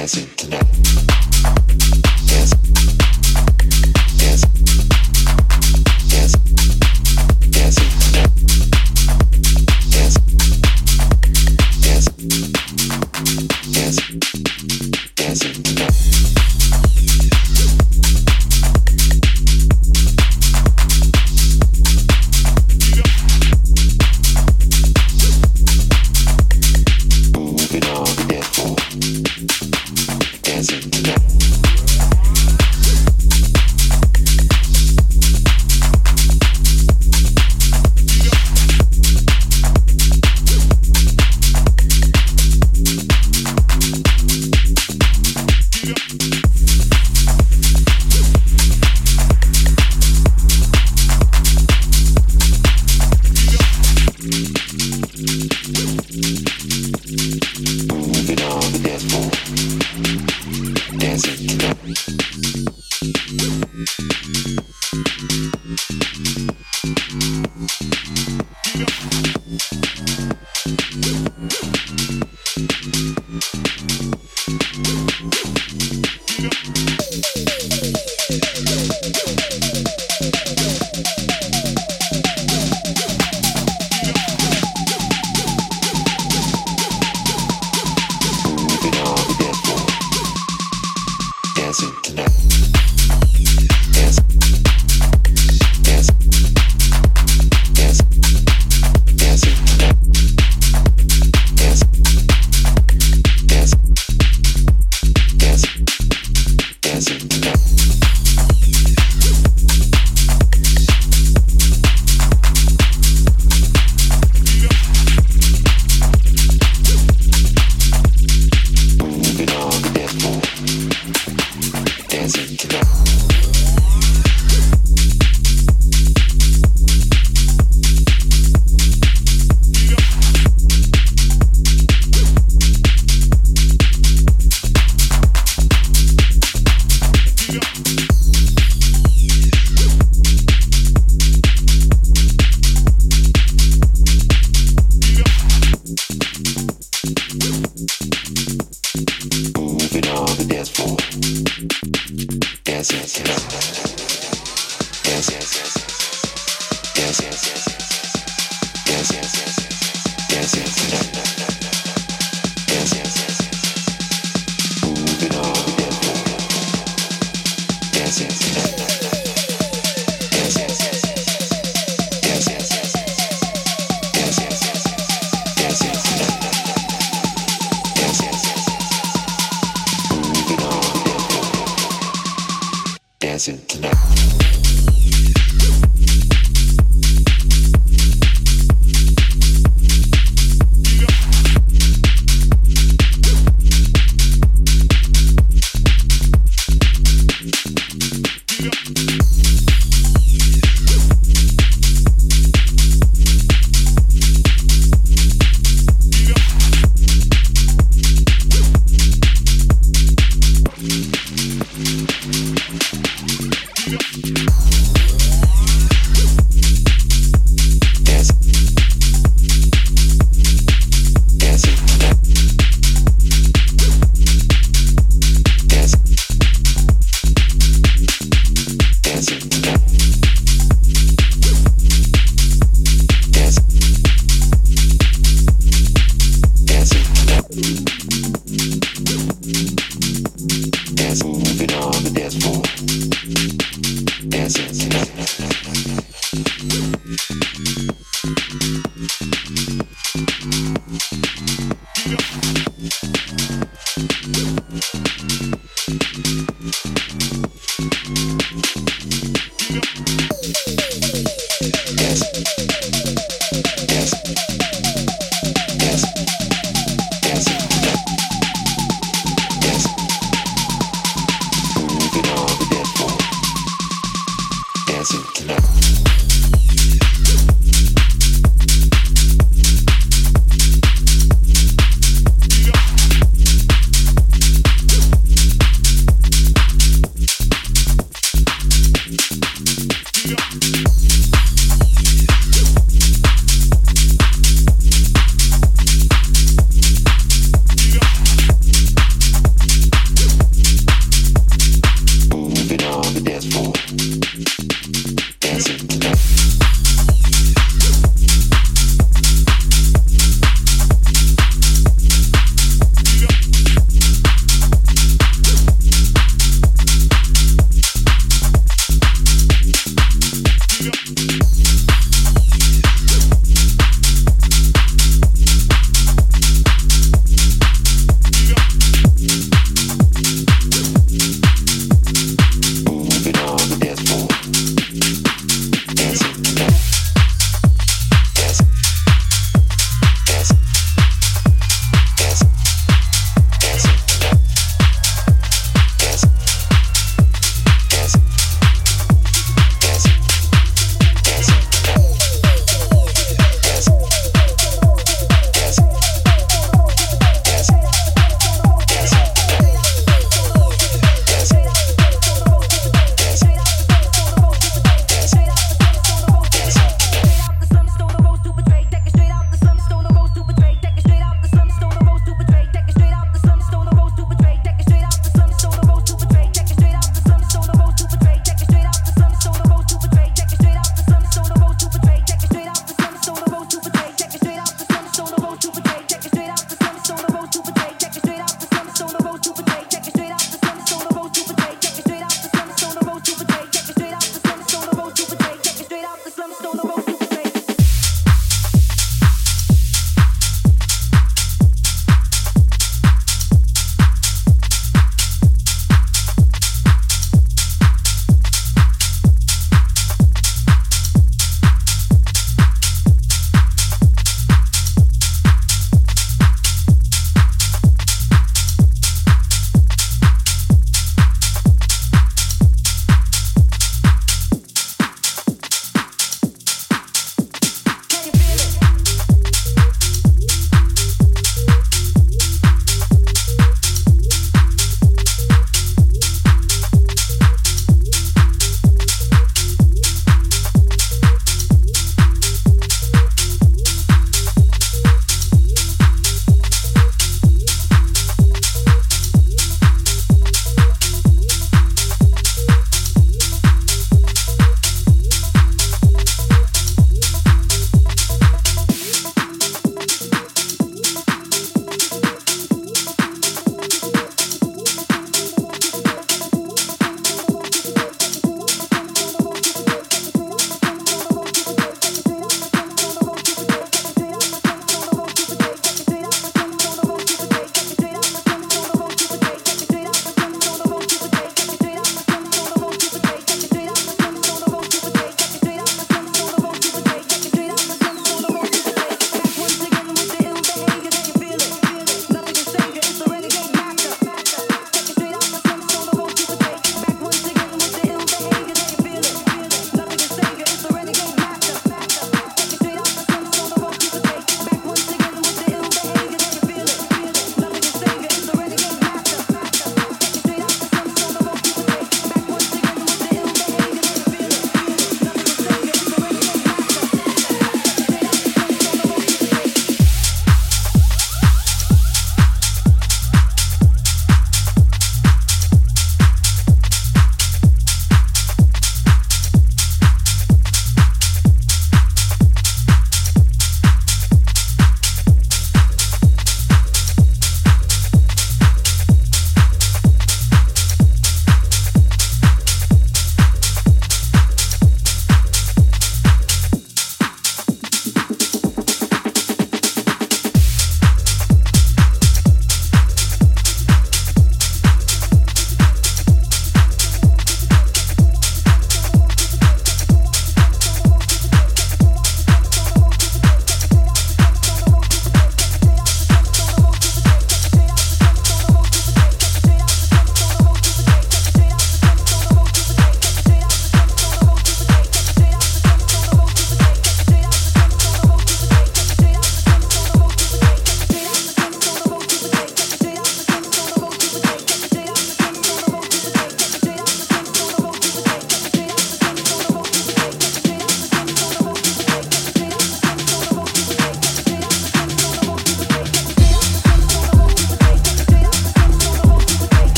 dancing.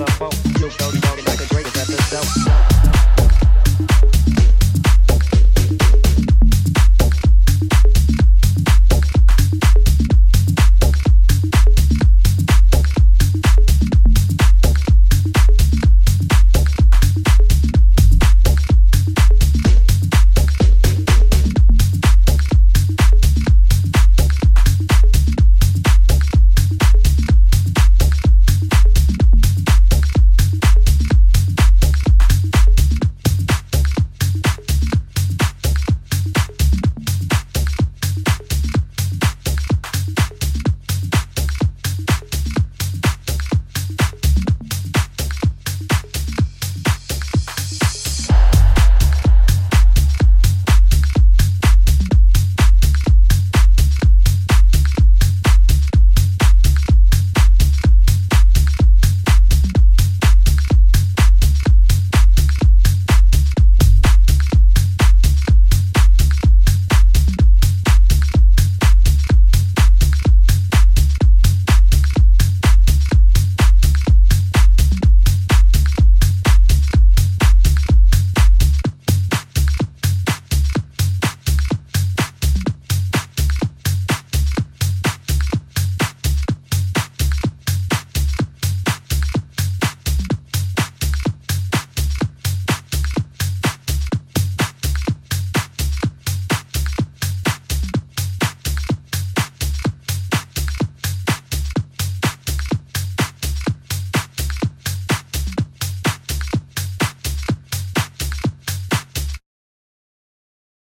ba ba